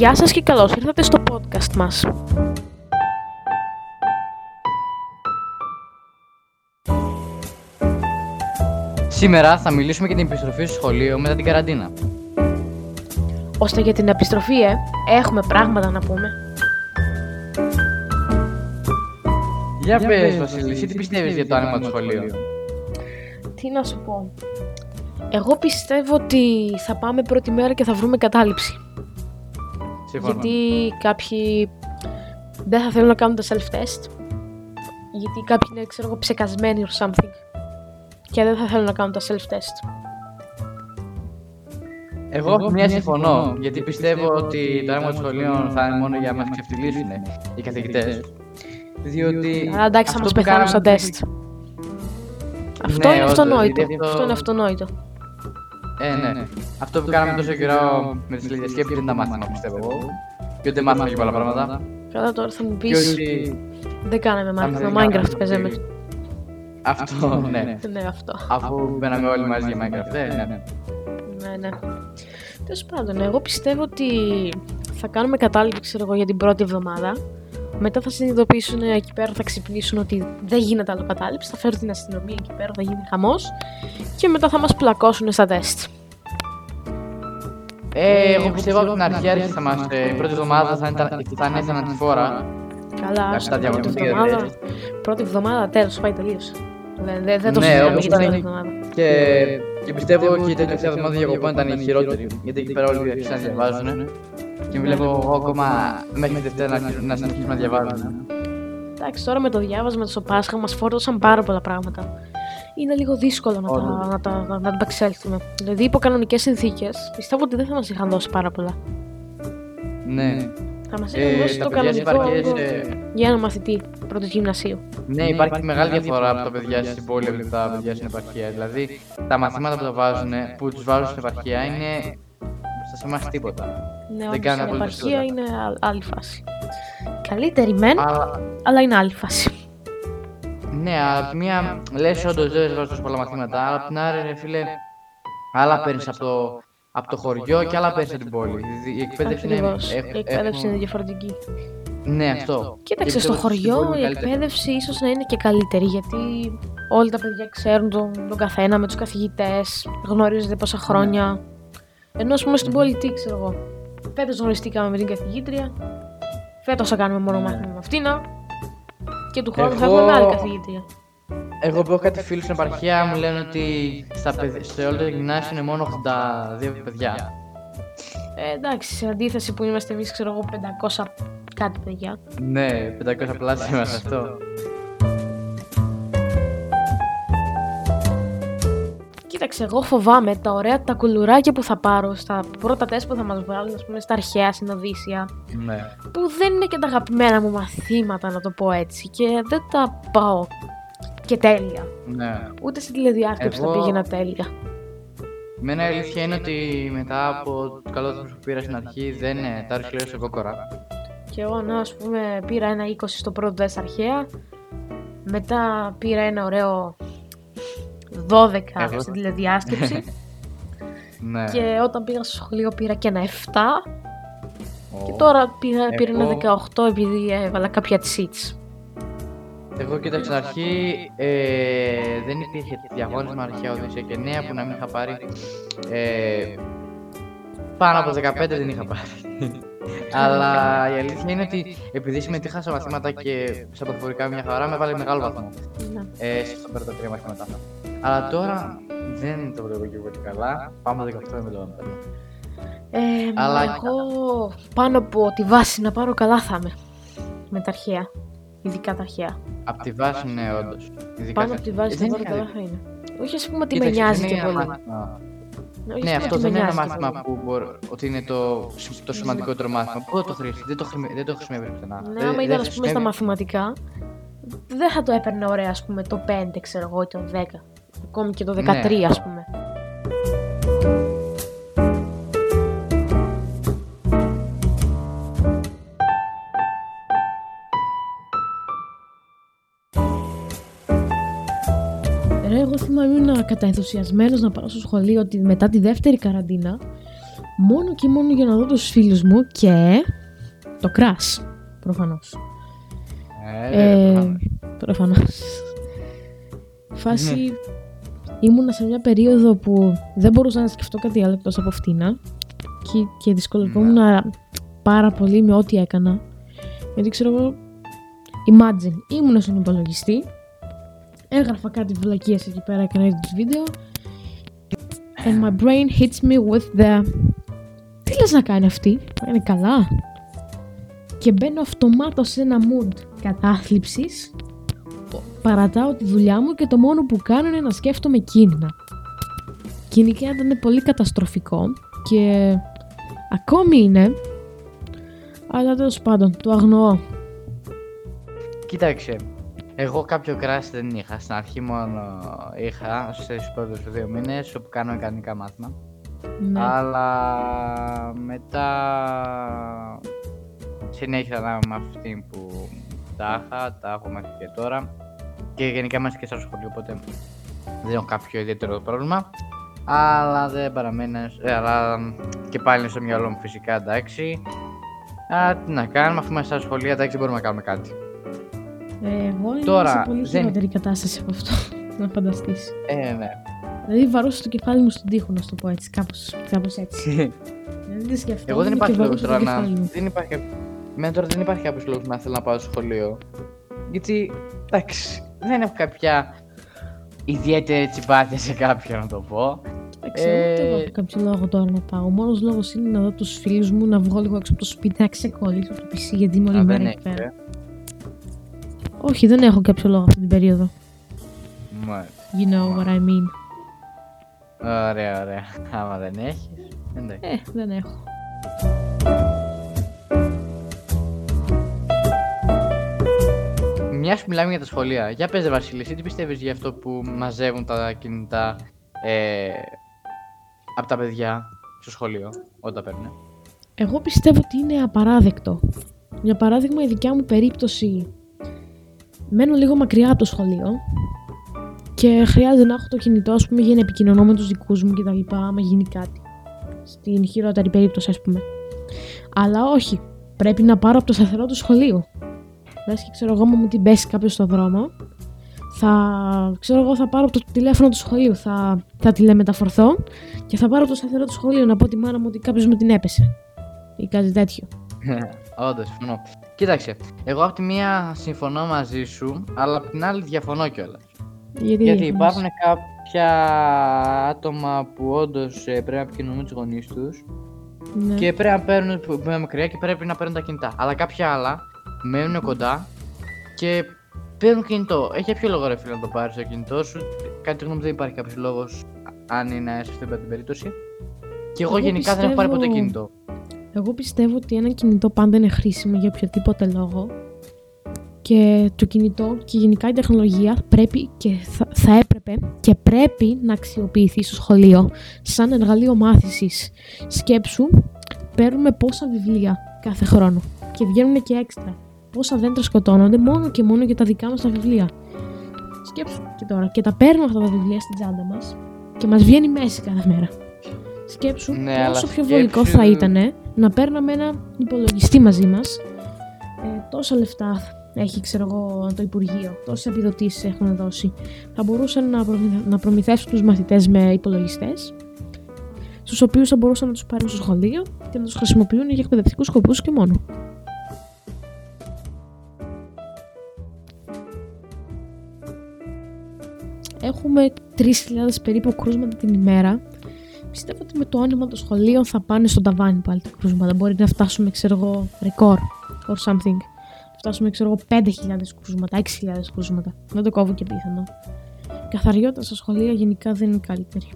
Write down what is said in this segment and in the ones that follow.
Γεια σας και καλώς ήρθατε στο podcast μας. Σήμερα θα μιλήσουμε για την επιστροφή στο σχολείο μετά την καραντίνα. Ώστε για την επιστροφή, ε, έχουμε πράγματα να πούμε. Για πες, Βασίλη, εσύ τι πιστεύεις για το άνοιγμα του σχολείου; Τι να σου πω. Εγώ πιστεύω ότι θα πάμε πρώτη μέρα και θα βρούμε κατάληψη. Σύμφωνα. Γιατί κάποιοι δεν θα θέλουν να κάνουν τα self-test. Γιατί κάποιοι είναι, ξέρω εγώ, ψεκασμένοι or something. Και δεν θα θέλουν να κάνουν τα self-test. Εγώ από μια συμφωνώ, γιατί πιστεύω ότι το άνοιγμα των σχολείων θα είναι μόνο για να μας ξεφτυλίσουν οι καθηγητές. Διότι. Αλλά εντάξει, θα αυτό μας που πεθάνουν κάναμε στα το- τεστ. Αυτό Ναι, είναι όντως, αυτονόητο. γιατί αυτό- Αυτό είναι αυτονόητο. Ε, ναι. Αυτό που κάναμε τόσο καιρό με τις τηλεδιασκέψεις δεν τα μάθαμε, πιστεύω εγώ. Και ούτε μάθαμε και πολλά πράγματα. Καλά τώρα θα μου Και πεις, ότι. δεν κάναμε αν μάθημα, δεν Minecraft κάναμε παίζαμε. ότι- Αυτό, ναι. Ναι, αυτό. Αφού μπαίναμε όλοι μαζί για Minecraft, ε, ναι, ναι. Ναι, ναι. Τέλος πάντων, εγώ πιστεύω ότι θα κάνουμε κατάληψη ξέρω εγώ, για την πρώτη εβδομάδα. Μετά θα συνειδητοποιήσουν εκεί πέρα, θα ξυπνήσουν ότι δεν γίνεται άλλο κατάληψη. Θα φέρουν την αστυνομία εκεί πέρα, θα γίνει χαμός. Και μετά θα μας πλακώσουν στα τεστ. Ε, εγώ πιστεύω από την αρχή άρχισε μας, ε, η πρώτη εβδομάδα θα είναι, θα είναι θανατηφόρα. Καλά, Εντάξει, άστα, τα πρώτη διαγωνιστικά εβδομάδα. τεστ. Πρώτη εβδομάδα, τέλος, πάει τελείως. Δεν, δεν, δεν το Ναι, συζητάμε όπως για την ήταν πρώτη η- εβδομάδα. Και, και πιστεύω και η τελευταία εβδομάδα για κοπών ήταν η χειρότερη. Γιατί εκεί πέρα όλοι άρχισαν να διαβάζουν. Και βλέπω εγώ ακόμα μέχρι τη Δευτέρα να, αρχίσουν- να συνεχίσουμε να διαβάζουν. Εντάξει, τώρα με το διάβασμα στο Πάσχα μας φόρτωσαν πάρα πολλά πράγματα. Είναι λίγο δύσκολο να τα, Όντως. να, τα, να, να τα εξέλθουμε. Δηλαδή, υπό κανονικές συνθήκες, πιστεύω ότι δεν θα μας είχαν δώσει πάρα πολλά. Ναι. Θα μας είχαν Ε, δώσει τα το παιδιά στις κανονικό επαρχίες, ε, για ένα μαθητή πρώτης γυμνασίου. Ναι, υπάρχει μεγάλη διαφορά από τα παιδιά στην πόλη από τα παιδιά στην επαρχία. Δηλαδή, τα μαθήματα που, τα βάζουν, που τους βάζουν στην επαρχία είναι σε εμάς τίποτα. Ναι, Δεν όντως, κάνει η απολύτως επαρχία τίποτα. είναι α- άλλη φάση. Καλύτερη μεν, Αλλά, αλλά είναι άλλη φάση. ναι, από τη μία λες όντως δεν βάζω τόσο πολλά μαθήματα, αλλά από την άλλη, ρε φίλε, άλλα παίρνεις από το, από το χωριό και άλλα παίρνεις από την πόλη. Δηλαδή, Η εκπαίδευση είναι... Ακριβώς. έχ- Η εκπαίδευση έχουν- είναι διαφορετική. Ναι, αυτό. Κοίταξε, Και στο πιστεύω ότι στην χωριό πόλη η είναι καλύτερη. εκπαίδευση ίσως να είναι και καλύτερη γιατί όλοι τα παιδιά ξέρουν τον, τον καθένα με τους καθηγητές, γνωρίζονται πόσα χρόνια. Ενώ ας πούμε στην πόλη τι ξέρω εγώ. Φέτος γνωριστήκαμε με την καθηγήτρια, φέτος θα κάνουμε μόνο Ναι. μάθημα με αυτήν και του χρόνου θα Εγώ- έχουμε με άλλη καθηγήτρια. Εγώ που έχω κάτι φίλους στην επαρχία μου λένε ότι στα παιδ- σε όλο το γυμνάσιο είναι μόνο 82 παιδιά. Ε, εντάξει, σε αντίθεση που είμαστε εμείς ξέρω εγώ 500 κάτι παιδιά. Ναι, 500 πλάσια είμαστε αυτό. Κοίταξε, εγώ φοβάμαι τα ωραία τα κουλουράκια που θα πάρω στα πρώτα τεστ που θα μας βάλουν, ας πούμε, στα αρχαία συνοδύσια, Ναι. που δεν είναι και τα αγαπημένα μου μαθήματα, να το πω έτσι, και δεν τα πάω και τέλεια. ναι. Ούτε στην τηλεδιάσκεψη Εγώ- τα πήγαινα τέλεια. Μένα η αλήθεια είναι ότι μετά από το καλό δίπλωμα που πήρα στην αρχή δεν είναι τα άρχισα σε κόκορα. Και εγώ, να, ας πούμε, πήρα ένα 20 στο πρώτο τεστ αρχαία, μετά πήρα ένα ωραίο 12 Εγώ- στην τηλεδιάσκεψη Ναι. και όταν πήγα στο σχολείο πήρα και ένα 7 και Ω. τώρα πήρα, πήρα ένα Εγώ- 18 επειδή έβαλα κάποια cheats. Εγώ κοίταξα στην αρχή ε, δεν υπήρχε διαγώνισμα αρχαία Οδύσσια και νέα που να μην είχα πάρει. Ε, πάνω από 15 δεν είχα πάρει. Αλλά η αλήθεια είναι ότι επειδή συμμετείχα σε μαθήματα και στα προφορικά μια χαρά με βάλε μεγάλο βαθμό. Ναι. Ε, στα πρώτα τρία μαθήματα. Αλλά τώρα δεν το βλέπω και πολύ καλά. Πάμε 18 δεν βλέπω να παίρνω. Ε, Αλλά- εγώ πάνω από τη βάση να πάρω καλά θα είμαι. Με τα αρχαία. Ειδικά τα αρχαία. Απ' τη βάση ναι, όντως. Πάνω από τη βάση να πάρω καλά θα είναι. Όχι ας πούμε ότι με νοιάζει και πολύ. Όχι, Ναι, ας πούμε αυτό ότι με δεν είναι ένα νοιάζει και μάθημα πολύ. που μπορεί, ότι είναι το, το σημαντικότερο μάθημα. Πού θα το χρήσει, δεν το, χρησιμε- δεν το χρησιμεύει πουθενά. Ναι, Δεν- άμα δεν ήταν ας πούμε στα χρησιμεύει. μαθηματικά, δεν θα το έπαιρνε ωραία, ας πούμε, το 5, ξέρω εγώ, ή το 10. Ακόμη και το 13, Ναι. ας πούμε. Καταενθουσιασμένος να πάω στο σχολείο ότι μετά τη δεύτερη καραντίνα μόνο και μόνο για να δω τους φίλους μου και το crash, προφανώς. Ε, Ε, προφανώς. προφανώς. Φάση ήμουνα σε μια περίοδο που δεν μπορούσα να σκεφτώ κάτι άλλο εκτός από αυτήνα και, και δυσκολευόμουν πάρα πολύ με ό,τι έκανα. Γιατί ξέρω εγώ, imagine, ήμουνα στον υπολογιστή, έγραφα κάτι βλακίες εκεί πέρα, έκανα edit βίντεο and my brain hits me with the τι λες να κάνει αυτή, είναι καλά και μπαίνω αυτομάτως σε ένα mood κατάθλιψης παρατάω τη δουλειά μου και το μόνο που κάνω είναι να σκέφτομαι κίνηνα. Γενικά ήταν πολύ καταστροφικό και ακόμη είναι, αλλά τέλος πάντων το αγνοώ. Κοίταξε, εγώ κάποιο κράσι δεν είχα. Στην αρχή μόνο είχα στους πρώτους δύο μήνες όπου κάνω κανονικά μάθημα. Ναι. Αλλά μετά συνέχισα να είμαι με αυτή που τα είχα, τα έχω μέχρι και τώρα. Και γενικά είμαστε και στο σχολείο, οπότε δεν έχω κάποιο ιδιαίτερο πρόβλημα. Αλλά δεν παραμένει, ε, αλλά και πάλι είναι στο μυαλό μου φυσικά εντάξει. Α, τι να κάνουμε, αφού είμαστε στα σχολεία, εντάξει, δεν μπορούμε να κάνουμε κάτι. Ε, εγώ είμαι Τώρα, σε πολύ δεν- χειρότερη κατάσταση από αυτό, να φανταστείς. Ε, ναι. Δηλαδή βαρούσα το κεφάλι μου στον τοίχο, να σου το πω έτσι, κάπως, κάπως έτσι. Δηλαδή δεν σκεφτόμουν Εγώ δεν και υπάρχει λόγος βαρούσα το τώρα να. κεφάλι μου. Δεν υπάρχει. Εμένα τώρα δεν υπάρχει κάποιος λόγος να θέλω να πάω στο σχολείο. Γιατί εντάξει, δεν έχω κάποια ιδιαίτερη τσιμπάθεια σε κάποιον να το πω. Εντάξει, εγώ ούτε εγώ Ε, έχω κάποιο λόγο τώρα να πάω. Ο μόνος λόγος είναι να δω τους φίλους μου, να βγω λίγο έξω από το σπίτι, να ξεκολλήσω από το PC γιατί είμαι όλη Α, μέρα δεν εκεί έχει. πέρα. Ε. Όχι, δεν έχω κάποιο λόγο αυτή την περίοδο. Μάλιστα. You know what I mean. Ωραία, ωραία. Άμα δεν έχεις. Εντάξει. Ε, δεν έχω. Μια που μιλάμε για τα σχολεία, για πες ρε Βασίλη, εσύ τι πιστεύεις για αυτό που μαζεύουν τα κινητά ε, από τα παιδιά στο σχολείο, όταν τα παίρνουν. Εγώ πιστεύω ότι είναι απαράδεκτο. Για παράδειγμα, η δικιά μου περίπτωση. Μένω λίγο μακριά από το σχολείο και χρειάζεται να έχω το κινητό, ας πούμε, για να επικοινωνώ με τους δικούς μου κτλ. άμα γίνει κάτι. Στην χειρότερη περίπτωση, ας πούμε. Αλλά όχι. Πρέπει να πάρω από το σταθερό του σχολείου. Λες και ξέρω εγώ, μου την πέσει κάποιος στο δρόμο, θα, ξέρω εγώ, θα πάρω από το τηλέφωνο του σχολείου, θα, θα τηλεμεταφορθώ και θα πάρω από το σταθερό του σχολείου να πω τη μάνα μου ότι κάποιος μου την έπεσε ή κάτι τέτοιο. Όντως, συμφωνώ. Κοίταξε, εγώ από τη μία συμφωνώ μαζί σου, αλλά από την άλλη διαφωνώ κιόλας. Γιατί, Γιατί διαφωνείς; υπάρχουν κάποια άτομα που όντως πρέπει να επικοινωνούν με τους γονείς τους Ναι. και πρέπει να παίρνουν που είναι μακριά και πρέπει να παίρνουν τα κινητά. Αλλά κάποια άλλα μένουν κοντά και παίρνουν κινητό. Έχει ποιο λόγο ρε φίλε να το πάρεις το κινητό σου; Κάτι τη γνώμη μου δεν υπάρχει κάποιος λόγος αν είναι σε αυτή την περίπτωση. Και εγώ, Εγώ γενικά δεν έχω πάρει ποτέ πιστεύω- κινητό. Εγώ πιστεύω ότι ένα κινητό πάντα είναι χρήσιμο για οποιοδήποτε λόγο και το κινητό και γενικά η τεχνολογία πρέπει και θα, θα έπρεπε και πρέπει να αξιοποιηθεί στο σχολείο σαν εργαλείο μάθησης. Σκέψου, παίρνουμε πόσα βιβλία κάθε χρόνο και βγαίνουν και έξτρα. Πόσα δέντρα σκοτώνονται μόνο και μόνο για τα δικά μας τα βιβλία. Σκέψου και τώρα και τα παίρνουμε αυτά τα βιβλία στην τσάντα μας και μας βγαίνει μέση κάθε μέρα. Σκέψου Ναι, αλλά πόσο πιο βολικό σκέψου- θα ήταν να παίρναμε ένα υπολογιστή μαζί μας. Ε, τόσα λεφτά έχει, ξέρω εγώ, το Υπουργείο, τόσες επιδοτήσεις έχουν δώσει. Θα μπορούσαν να, προμηθ- να προμηθεύσουν τους μαθητές με υπολογιστές, στους οποίους θα μπορούσαν να τους πάρουν στο σχολείο και να τους χρησιμοποιούν για εκπαιδευτικούς σκοπούς και μόνο. Έχουμε 3.000 περίπου κρούσματα την ημέρα. Πιστεύω ότι με το άνοιγμα των σχολείων θα πάνε στον ταβάνι πάλι τα κρούσματα. Μπορεί να φτάσουμε, ξέρω εγώ, ρεκόρ or something. Φτάσουμε, ξέρω εγώ, 5.000 κρούσματα, 6.000 κρούσματα. Δεν το κόβω και πιθανό. Η καθαριότητα στα σχολεία γενικά δεν είναι καλύτερη.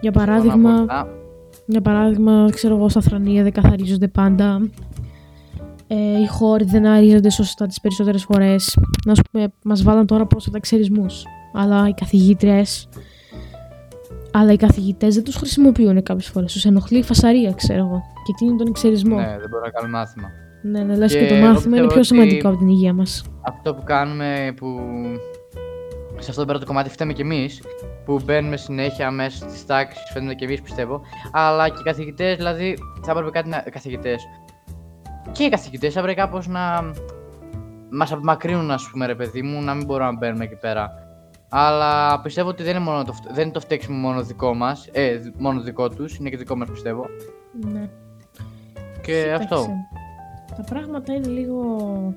Για παράδειγμα, Συμφωνώ για παράδειγμα, ξέρω εγώ, στα θρανία δεν καθαρίζονται πάντα. Ε, οι χώροι δεν αρίζονται σωστά τις περισσότερες φορές. Να σου πούμε, μας βάλαν τώρα πρόσφατα εξαιρισμούς. Αλλά οι καθηγήτριες... Αλλά οι καθηγητές δεν τους χρησιμοποιούν κάποιες φορές. Τους ενοχλεί η φασαρία, ξέρω εγώ. Και τι είναι τον εξαιρισμό. Ναι, δεν μπορώ να κάνω μάθημα. Ναι, ναι, λες και, Και το εγώ μάθημα είναι πιστεύω πιο ότι- σημαντικό από την υγεία μας. Αυτό που κάνουμε που σε αυτό πέρα το κομμάτι φταίμε κι εμείς που μπαίνουμε συνέχεια μέσα στις τάξεις, φαίνεται κι εμείς πιστεύω. Αλλά και οι καθηγητές, δηλαδή θα έπρεπε κάτι να. Καθηγητές. Και οι καθηγητές θα έπρεπε κάπως να μας απομακρύνουν, ας πούμε, ρε παιδί μου, να μην μπορούμε να μπαίνουμε εκεί πέρα. Αλλά πιστεύω ότι δεν είναι, μόνο το, φτε- δεν είναι το φταίξιμο μόνο δικό μας, ε, μόνο δικό τους, είναι και δικό μας πιστεύω. Ναι. Και Κοίταξε, αυτό. Τα πράγματα είναι λίγο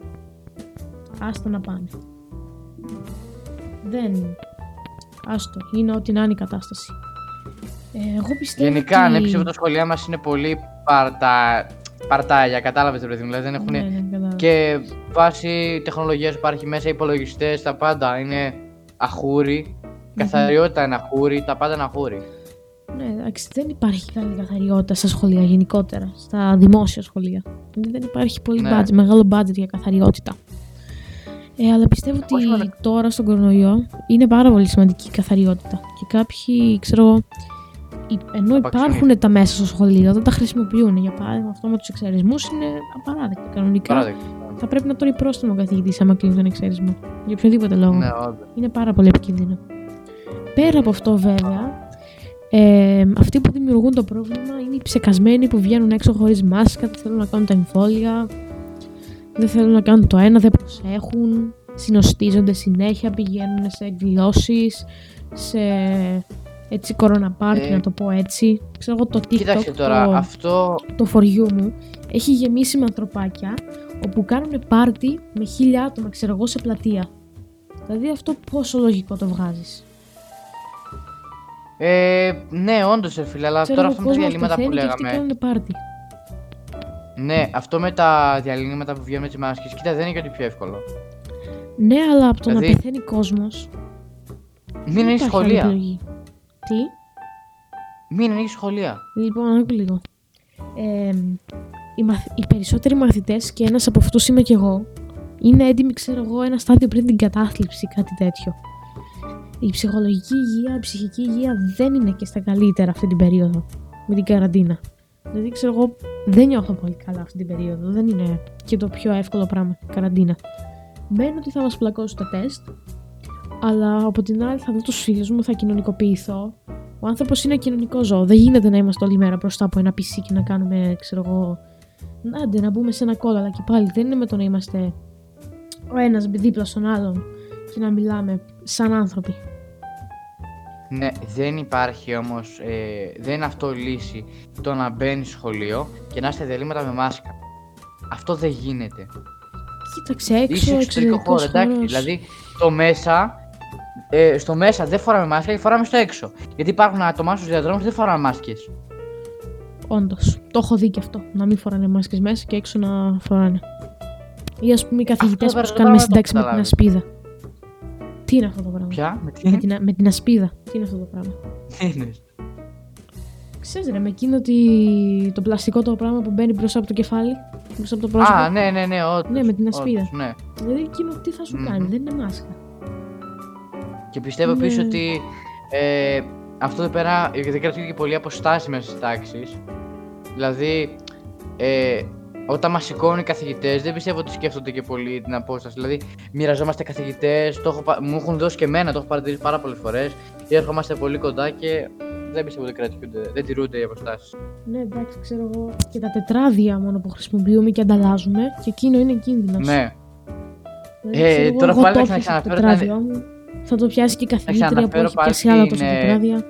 άστα να πάνε. Δεν. Άστο. Είναι ό,τι να είναι η κατάσταση. Ε, εγώ πιστεύω Γενικά, ότι... ναι, πιστεύω τα σχολεία μας είναι πολύ παρτα... παρτάλια, κατάλαβες ρε παιδί μου. Δηλαδή δεν έχουν. Ναι, ναι, κατάλαβα. Και βάσει τεχνολογίας που υπάρχει μέσα, υπολογιστές, τα πάντα είναι αχούρι. Η καθαριότητα είναι αχούρι, τα πάντα είναι αχούρι. Ναι, εντάξει, δεν υπάρχει καλή καθαριότητα στα σχολεία γενικότερα, στα δημόσια σχολεία. Δεν υπάρχει πολύ Ναι. budget, μεγάλο budget για καθαριότητα. Ε, αλλά πιστεύω Όχι μόνο- ότι τώρα στον κορονοϊό είναι πάρα πολύ σημαντική η καθαριότητα. Και κάποιοι, ξέρω εγώ, υ- ενώ Απαξιώνει. υπάρχουν τα μέσα στο σχολείο, δεν τα χρησιμοποιούν. Για παράδειγμα, αυτό με τους εξαιρεσμού είναι απαράδεκτο. Κανονικά Παράδειγμα. Θα πρέπει να τον πρόστιμο ο καθηγητής άμα κλείνει τον εξαιρισμό. Για οποιοδήποτε λόγο. Ναι, όντως. Είναι πάρα πολύ επικίνδυνο. Πέρα από αυτό βέβαια, ε, αυτοί που δημιουργούν το πρόβλημα είναι οι ψεκασμένοι που βγαίνουν έξω χωρίς μάσκα, δεν θέλουν να κάνουν τα εμβόλια, δεν θέλουν να κάνουν το ένα, δεν προσέχουν, συνοστίζονται συνέχεια, πηγαίνουν σε εκδηλώσεις, σε έτσι κοροναπάρτι Ε, να το πω έτσι. Ξέρω εγώ το TikTok, Κοίταξε τώρα, το, αυτό. το for you μου, έχει γεμίσει με ανθρωπάκια όπου κάνουν πάρτι με χίλια άτομα, ξέρω εγώ, σε πλατεία. Δηλαδή αυτό πόσο λογικό το βγάζεις. Ε, ναι, όντως, ρε φίλε, αλλά Ξέρω τώρα εγώ, αυτά με τα κόσμος διαλύματα που πεθαίνει και αυτοί λέγαμε. κάνουν πάρτι. Ναι, αυτό με τα διαλύματα που βγαίνουν με τις μάσκες, κοίτα, δεν είναι και ότι πιο εύκολο. Ναι, αλλά από το να Δηλαδή, πεθαίνει κόσμος. Μην δεν ανοίξει υπάρχει άλλη σχολεία. επιλογή. Τι, Μην ανοίξει σχολεία. λοιπόν, άκου λίγο. Ε, οι, μαθ... οι περισσότεροι μαθητές και ένας από αυτούς είμαι κι εγώ είναι έτοιμοι, ξέρω εγώ, ένα στάδιο πριν την κατάθλιψη, κάτι τέτοιο. Η ψυχολογική υγεία, η ψυχική υγεία δεν είναι και στα καλύτερα αυτή την περίοδο με την καραντίνα. Δηλαδή, ξέρω εγώ, δεν νιώθω πολύ καλά αυτή την περίοδο. Δεν είναι και το πιο εύκολο πράγμα η καραντίνα. Μένω ότι θα μας πλακώσουν τα τεστ, αλλά από την άλλη θα δω τους φίλους μου, θα κοινωνικοποιηθώ. Ο άνθρωπος είναι κοινωνικό ζώο. Δεν γίνεται να είμαστε όλη μέρα μπροστά από ένα PC και να κάνουμε, ξέρω εγώ. Άντε, να μπούμε σε ένα κόλλο, αλλά και πάλι δεν είναι με το να είμαστε ο ένας δίπλα στον άλλον και να μιλάμε σαν άνθρωποι. Ναι, δεν υπάρχει όμως, ε, δεν είναι αυτό λύση το να μπαίνει σχολείο και να είστε διαλύματα με μάσκα. Αυτό δεν γίνεται. Κοίταξε έξω, Είσαι εξωτερικό χώρος, εξωτερικός εντάξει. χώρος. Δηλαδή, το μέσα, ε, στο μέσα δεν φοράμε μάσκα και φοράμε στο έξω. Γιατί υπάρχουν άτομα στους διαδρόμους που δεν φοράνε μάσκες. Όντως. Το έχω δει και αυτό. Να μην φοράνε μάσκες μέσα και έξω να φοράνε. Ή ας πούμε οι καθηγητές Αυτό που το κάνουν πράγμα δεν το συντάξει με την καταλάβεις. ασπίδα. Τι είναι αυτό το πράγμα; Ποια, με τι; Με την, με την ασπίδα. Τι είναι αυτό το πράγμα; τι είναι. Ξέρεις ρε, με εκείνο ότι... το πλαστικό το πράγμα που μπαίνει μπροστά από το κεφάλι. Μπροστά από το πρόσωπο. Α, ναι, ναι, ναι, όντως, Ναι, με την όντως, ασπίδα. ναι. Δηλαδή εκείνο τι θα σου Μμμ. κάνει, δεν είναι μάσκα. Και πιστεύω Ναι. επίση ότι ε, αυτό εδώ πέρα ε, δεν κρατάει και πολύ αποστάσεις μέσα στις τάξεις. Δηλαδή, ε, όταν μας σηκώνουν οι καθηγητές, δεν πιστεύω ότι σκέφτονται και πολύ την απόσταση. Δηλαδή, μοιραζόμαστε καθηγητές, μου έχουν δώσει και εμένα, το έχω παρατηρήσει πάρα πολλές φορές. Και έρχομαστε πολύ κοντά και δεν πιστεύω ότι κρατιούνται, δεν τηρούνται οι αποστάσεις. Ναι, εντάξει, ξέρω εγώ. Και τα τετράδια μόνο που χρησιμοποιούμε και ανταλλάζουμε. Και εκείνο είναι κίνδυνος. Ναι, Δηλαδή, Ε, ξέρω εγώ, τώρα εγώ πάλι το θα πιάσα το ξαναφέρω τα- τετράδιό μου. Θα το πιάσει και η καθηγήτρια που ξαναφέρω έχει πάλι πιάσει άλλα την, τόσα ε, τετράδια.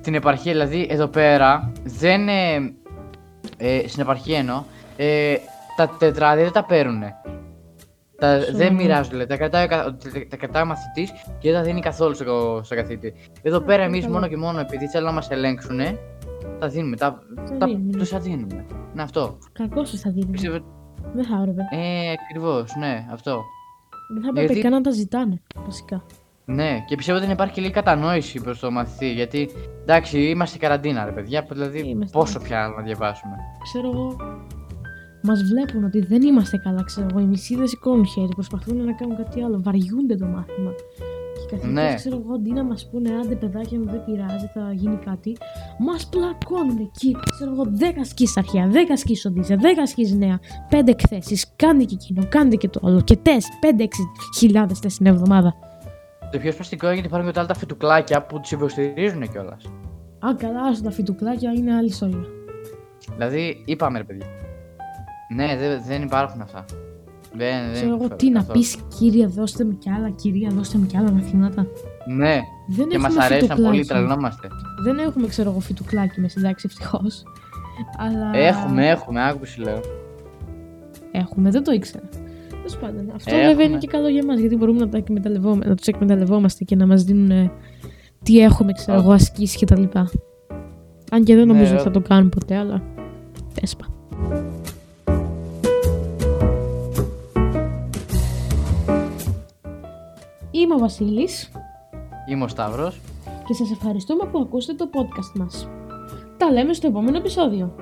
την επαρχία, δηλαδή εδώ πέρα δεν. Ε, ε, στην επαρχία εννοώ. Ε, τα τετράδια δεν τα παίρνουν. Τα, Σοβαρά. δεν μοιράζουν, δηλαδή, τα κρατάει, ο κα- τα, τα κρατάει ο μαθητής και δεν τα δίνει καθόλου στο, στο καθηγητή. Εδώ πέρα εμείς καλά. μόνο και μόνο επειδή θέλουν να μας ελέγξουν, τα δίνουμε. Τα, Τα τα, δίνουμε. τους τα δίνουμε. Είναι αυτό. Κακό σου θα δίνει. Πιστεύω. Δεν θα έπρεπε. Ε, ακριβώς, ναι, αυτό. Δεν θα έπρεπε γιατί- καν να τα ζητάνε, βασικά. Ναι, και πιστεύω ότι δεν υπάρχει και λίγη κατανόηση προς το μαθητή. Γιατί εντάξει, είμαστε καραντίνα, ρε παιδιά. Δηλαδή, Είμαστε, πόσο ναι. πια να διαβάσουμε. Ξέρω εγώ. Μας βλέπουν ότι δεν είμαστε καλά, ξέρω εγώ. Οι μισοί δεν σηκώνουν χέρι, προσπαθούν να κάνουν κάτι άλλο. Βαριούνται το μάθημα. Και οι καθηγητές, Ναι. ξέρω εγώ, αντί να μας πούνε άντε παιδάκια μου δεν πειράζει, θα γίνει κάτι, μας πλακώνουν εκεί. Ξέρω εγώ, 10 ασκήσει αρχαία, 10 ασκήσει οντίζα, 10 ασκήσει νέα, 5 εκθέσεις. Κάντε και εκείνο, κάντε και το άλλο. Και τεστ, 5-6 χιλιάδες τεστ την εβδομάδα. Το πιο σπαστικό είναι γιατί υπάρχουν και τα άλλα τα φιτουκλάκια που τους υποστηρίζουν κιόλας. Α, καλά, άστα, τα φιτουκλάκια είναι άλλη ιστορία. Δηλαδή, είπαμε ρε παιδιά. Ναι, δεν, δεν υπάρχουν αυτά. Δεν, δεν Ξέρω εγώ ξέρω τι να καθόλου. πεις, κύριε, δώστε μου κι άλλα, κυρία, δώστε μου κι άλλα μαθήματα. Ναι, Δεν και μας έχουμε αρέσαν πολύ, φιτουκλάκι. τρελνόμαστε. Δεν έχουμε, ξέρω εγώ, φιτουκλάκι μες συντάξει ευτυχώς. Αλλά. Έχουμε, έχουμε, άκου που σου λέω. Έχουμε, δεν το ήξερα. Τέλος πάντων, αυτό Έχουμε. βέβαια είναι και καλό για μας γιατί μπορούμε να, τα εκμεταλλευόμε- να τους εκμεταλλευόμαστε και να μας δίνουν ε, τι έχουμε, ξέρω εγώ, ασκήσει κτλ. Αν και δεν Ναι, νομίζω ε. ότι θα το κάνουν ποτέ, αλλά. Τέσπα. Είμαι ο Βασίλης Είμαι ο Σταύρος. και σας ευχαριστούμε που ακούσατε το podcast μας. Τα λέμε στο επόμενο επεισόδιο.